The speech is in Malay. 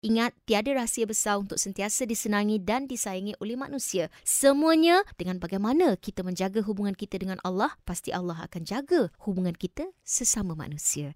Ingat, tiada rahsia besar untuk sentiasa disenangi dan disayangi oleh manusia. Semuanya dengan bagaimana kita menjaga hubungan kita dengan Allah, pasti Allah akan jaga hubungan kita sesama manusia.